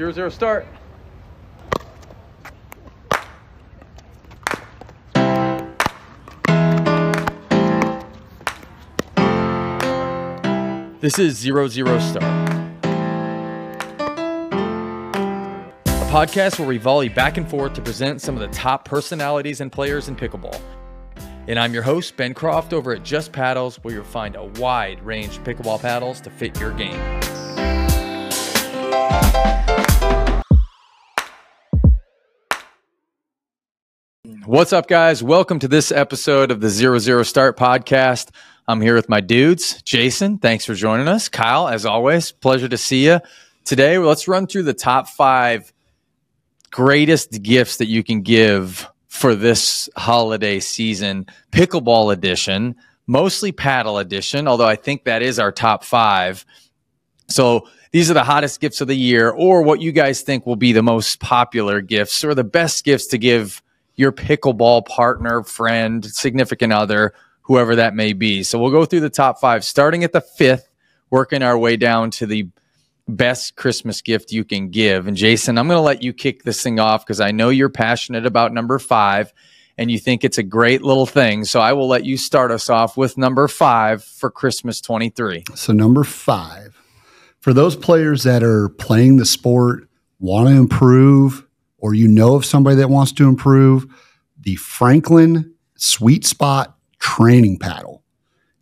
Zero zero start. This is Zero Zero Start, a podcast where we volley back and forth to present some of the top personalities and players in pickleball. And I'm your host, Ben Croft, over at Just Paddles, where you'll find a wide range of pickleball paddles to fit your game. What's up, guys? Welcome to this episode of the Zero Zero Start podcast. I'm here with my dudes. Jason, thanks for joining us. Kyle, as always, pleasure to see you. Today, let's run through the top five greatest gifts that you can give for this holiday season, pickleball edition, mostly paddle edition, although I think that is our top five. So these are the hottest gifts of the year, or what you guys think will be the most popular gifts or the best gifts to give your pickleball partner, friend, significant other, whoever that may be. So we'll go through the top five, starting at the fifth, working our way down to the best Christmas gift you can give. And Jason, I'm going to let you kick this thing off because I know you're passionate about number five and you think it's a great little thing. So I will let you start us off with number five for Christmas 23. So, number five, for those players that are playing the sport, want to improve, or you know of somebody that wants to improve, the Franklin Sweet Spot Training Paddle.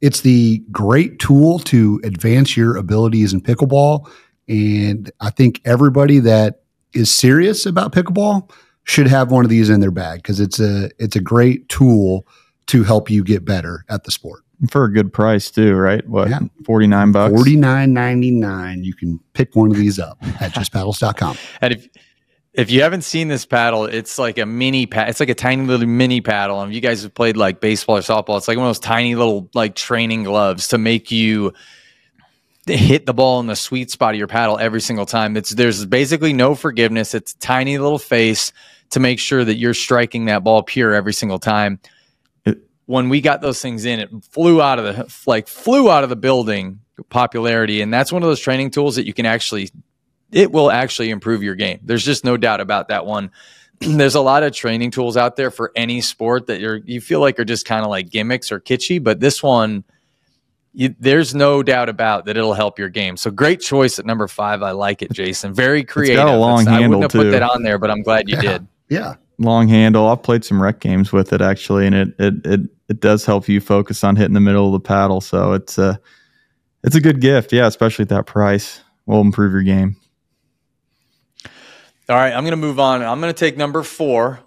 It's the great tool to advance your abilities in pickleball. And I think everybody that is serious about pickleball should have one of these in their bag because it's a it's a great tool to help you get better at the sport for a good price too, right? What yeah. forty nine bucks? Forty nine ninety nine. You can pick one of these up at justpaddles.com. and if if you haven't seen this paddle, it's like a mini pad. It's like a tiny little mini paddle. And if you guys have played like baseball or softball, it's like one of those tiny little like training gloves to make you hit the ball in the sweet spot of your paddle every single time. It's there's basically no forgiveness. It's a tiny little face to make sure that you're striking that ball pure every single time. when we got those things in, it flew out of the like flew out of the building popularity, and that's one of those training tools that you can actually it will actually improve your game. There's just no doubt about that one. There's a lot of training tools out there for any sport that you're you feel like are just kind of like gimmicks or kitschy, but this one you, there's no doubt about that it'll help your game. So great choice at number five. I like it, Jason. Very creative. It's got a long it's, handle I wouldn't have too. put that on there, but I'm glad you yeah. did. Yeah, long handle. I've played some rec games with it actually, and it it it it does help you focus on hitting the middle of the paddle. So it's a it's a good gift. Yeah, especially at that price, will improve your game. All right, I'm going to move on. I'm going to take number four,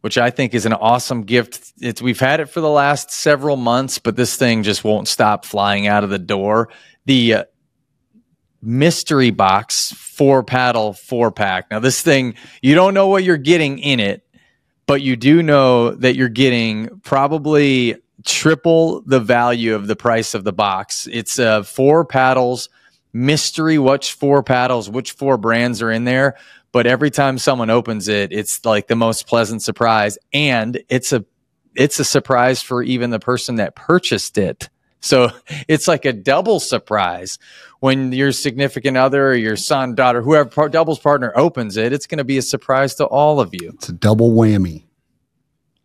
which I think is an awesome gift. It's we've had it for the last several months, but this thing just won't stop flying out of the door. The uh, mystery box four paddle four pack. Now, this thing you don't know what you're getting in it, but you do know that you're getting probably triple the value of the price of the box. It's uh, four paddles mystery which four paddles, which four brands are in there but every time someone opens it, it's like the most pleasant surprise. And it's a it's a surprise for even the person that purchased it. So it's like a double surprise when your significant other or your son, daughter, whoever doubles partner opens it. It's going to be a surprise to all of you. It's a double whammy.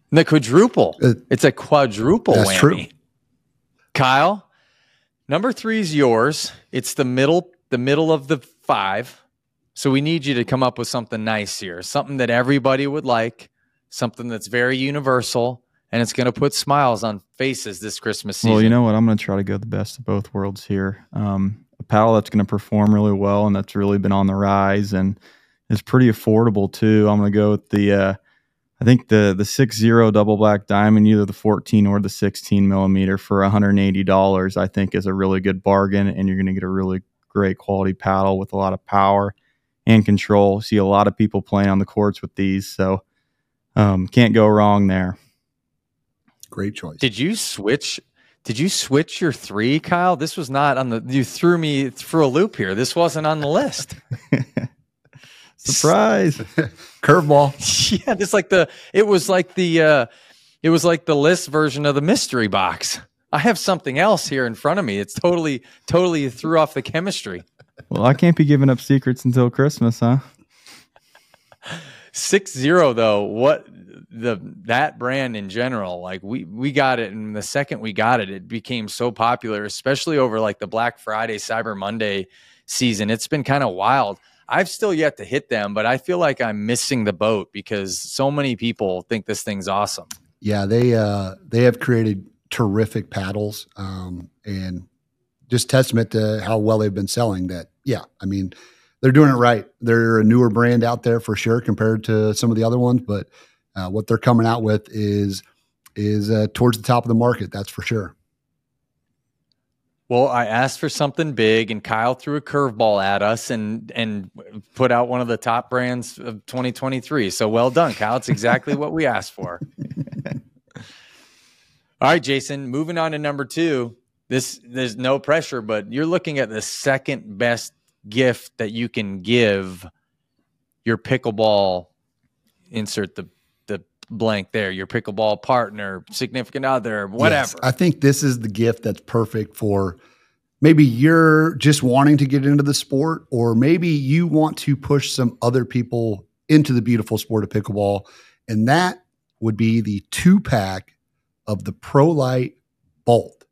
the quadruple. Uh, it's a quadruple that's whammy. True. Kyle, number three is yours. It's the middle, the middle of the five. So we need you to come up with something nice here, something that everybody would like, something that's very universal, and it's going to put smiles on faces this Christmas season. Well, you know what? I'm going to try to go the best of both worlds here. Um, a paddle that's going to perform really well and that's really been on the rise and is pretty affordable too. I'm going to go with the, uh, I think the the six zero double black diamond, either the 14 or the 16 millimeter for 180 dollars. I think is a really good bargain, and you're going to get a really great quality paddle with a lot of power and control. See a lot of people playing on the courts with these, so um, can't go wrong there. Great choice. Did you switch? Did you switch your three, Kyle? This was not on the. You threw me through a loop here. This wasn't on the list. Surprise! Curveball. yeah, it's like the. It was like the. uh It was like the list version of the mystery box. I have something else here in front of me. It's totally, totally threw off the chemistry. Well, I can't be giving up secrets until Christmas, huh? Six zero though, what the that brand in general, like we we got it, and the second we got it, it became so popular, especially over like the Black Friday, Cyber Monday season. It's been kind of wild. I've still yet to hit them, but I feel like I'm missing the boat because so many people think this thing's awesome. Yeah, they uh, they have created terrific paddles, um, and just testament to how well they've been selling. That yeah, I mean they're doing it right. They're a newer brand out there for sure compared to some of the other ones, but uh, what they're coming out with is is uh, towards the top of the market. That's for sure. Well, I asked for something big, and Kyle threw a curveball at us and and put out one of the top brands of 2023. So well done, Kyle. It's exactly what we asked for. All right, Jason. Moving on to number two. This there's no pressure, but you're looking at the second best gift that you can give your pickleball. Insert the the blank there. Your pickleball partner, significant other, whatever. Yes, I think this is the gift that's perfect for maybe you're just wanting to get into the sport, or maybe you want to push some other people into the beautiful sport of pickleball. And that would be the two pack of the ProLite Bolt.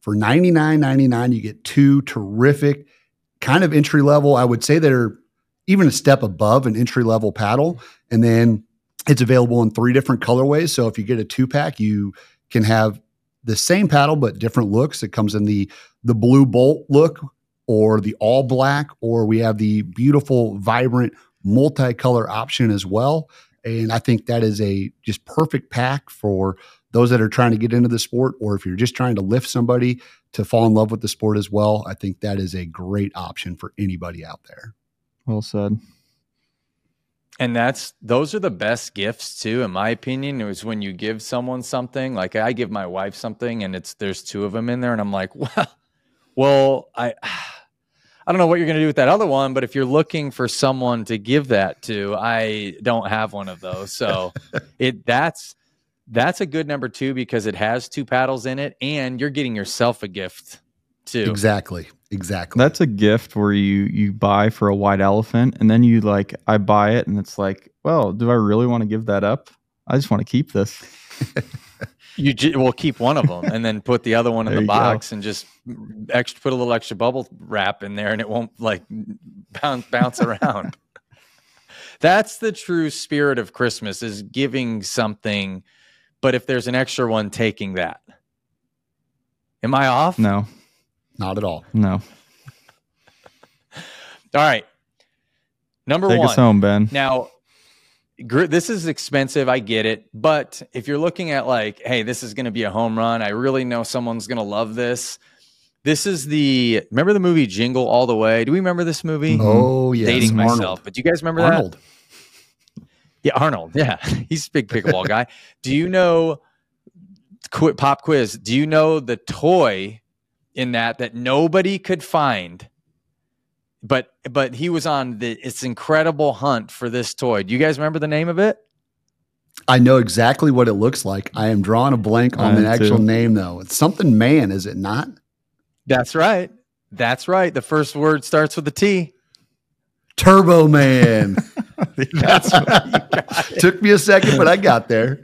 For $99.99, you get two terrific, kind of entry level. I would say they're even a step above an entry level paddle. And then it's available in three different colorways. So if you get a two pack, you can have the same paddle but different looks. It comes in the the blue bolt look or the all black, or we have the beautiful, vibrant, multicolor option as well. And I think that is a just perfect pack for those that are trying to get into the sport, or if you're just trying to lift somebody to fall in love with the sport as well. I think that is a great option for anybody out there. Well said. And that's those are the best gifts too, in my opinion. It was when you give someone something, like I give my wife something, and it's there's two of them in there, and I'm like, well, well, I I don't know what you're going to do with that other one, but if you're looking for someone to give that to, I don't have one of those. So it that's that's a good number two because it has two paddles in it, and you're getting yourself a gift too. Exactly. Exactly. That's a gift where you you buy for a white elephant and then you like I buy it and it's like, well, do I really want to give that up? I just want to keep this. you j- will keep one of them and then put the other one in There the you go. box and just extra put a little extra bubble wrap in there and it won't like bounce bounce around. That's the true spirit of Christmas is giving something, but if there's an extra one, taking that. Am I off? No, Not at all. no. All right. Number Take one. us home, Ben. Now, gr- this is expensive. I get it. But if you're looking at like, hey, this is going to be a home run, I really know someone's going to love this. This is the remember the movie Jingle All the Way? Do we remember this movie? Mm-hmm. Oh, yes. Dating Arnold. myself, but do you guys remember that? Arnold. Yeah, Arnold. Yeah, he's a big pickleball guy. Do you know? Qu- pop quiz. Do you know the toy in that that nobody could find? But but he was on the it's incredible hunt for this toy. Do you guys remember the name of it? I know exactly what it looks like. I am drawing a blank on I the actual too. name, though. It's something man, is it not? That's right. That's right. The first word starts with a T. Turbo Man. That's right. Took me a second, but I got there.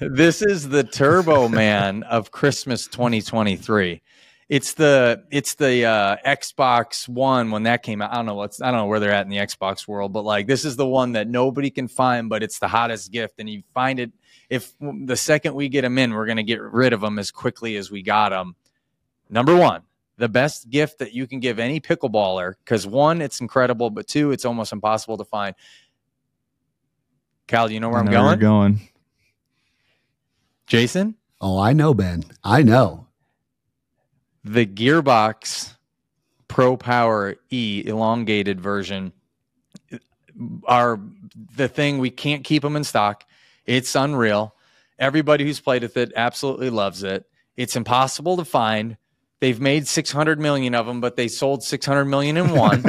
this is the Turbo Man of Christmas 2023. It's the it's the uh, Xbox One when that came out. I don't know what's I don't know where they're at in the Xbox world, but like this is the one that nobody can find, but it's the hottest gift, and you find it if the second we get them in, we're gonna get rid of them as quickly as we got them. Number one, the best gift that you can give any pickleballer because one, it's incredible, but two, it's almost impossible to find. Cal, do you know where I I'm know where going? you're going. Jason? Oh, I know, Ben. I know. The Gearbox Pro Power E elongated version are the thing we can't keep them in stock. It's unreal. Everybody who's played with it absolutely loves it. It's impossible to find. They've made 600 million of them, but they sold 600 million in one.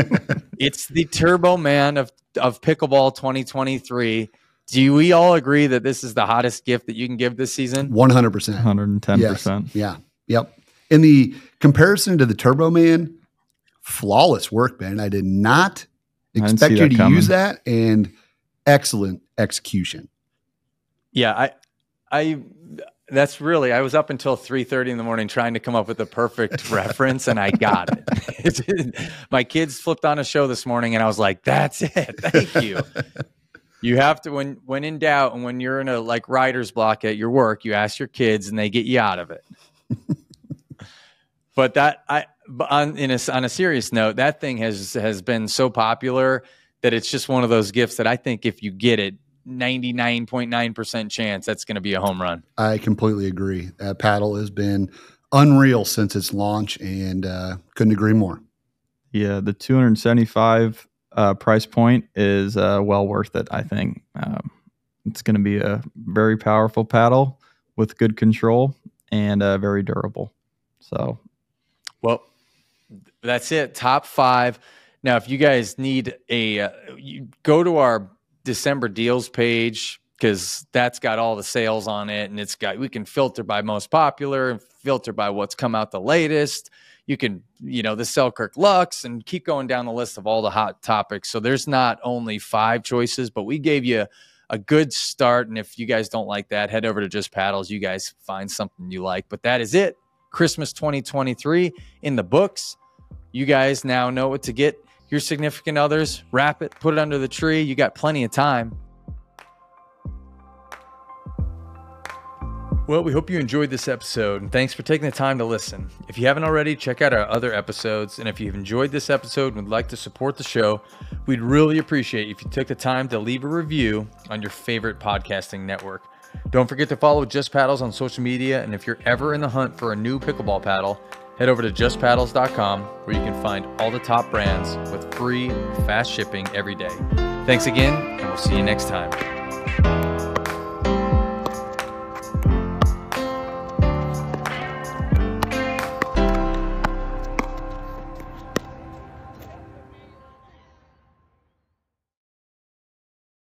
it's the Turbo Man of of pickleball 2023. Do we all agree that this is the hottest gift that you can give this season? 100%. 110%. Yeah. Yep. In the comparison to the Turbo Man, flawless work, Ben. I did not expect you to coming. use that. And excellent execution. Yeah, I, I, that's really. I was up until three thirty in the morning trying to come up with the perfect reference, and I got it. My kids flipped on a show this morning, and I was like, "That's it. Thank you." you have to when when in doubt, and when you're in a like writer's block at your work, you ask your kids, and they get you out of it. But that I on in a, on a serious note, that thing has has been so popular that it's just one of those gifts that I think if you get it, 99.9% chance that's going to be a home run. I completely agree. That paddle has been unreal since its launch and uh, couldn't agree more. Yeah, the 275 uh, price point is uh, well worth it, I think. Um, it's going to be a very powerful paddle with good control and uh, very durable. So, well, that's it. Top five. Now, if you guys need a, uh, go to our December deals page because that's got all the sales on it and it's got we can filter by most popular and filter by what's come out the latest. You can you know the Selkirk Luxx and keep going down the list of all the hot topics. So there's not only five choices but we gave you a good start and if you guys don't like that head over to just paddles. You guys find something you like. But that is it christmas 2023 in the books you guys now know what to get your significant others, wrap it, put it under the tree. You got plenty of time. Well, we hope you enjoyed this episode and thanks for taking the time to listen. If you haven't already, check out our other episodes. And if you've enjoyed this episode and would like to support the show, we'd really appreciate if you took the time to leave a review on your favorite podcasting network. Don't forget to follow Just Paddles on social media. And if you're ever in the hunt for a new pickleball paddle, head over to justpaddles.com where you can find all the top brands with free, fast shipping every day. Thanks again, and we'll see you next time.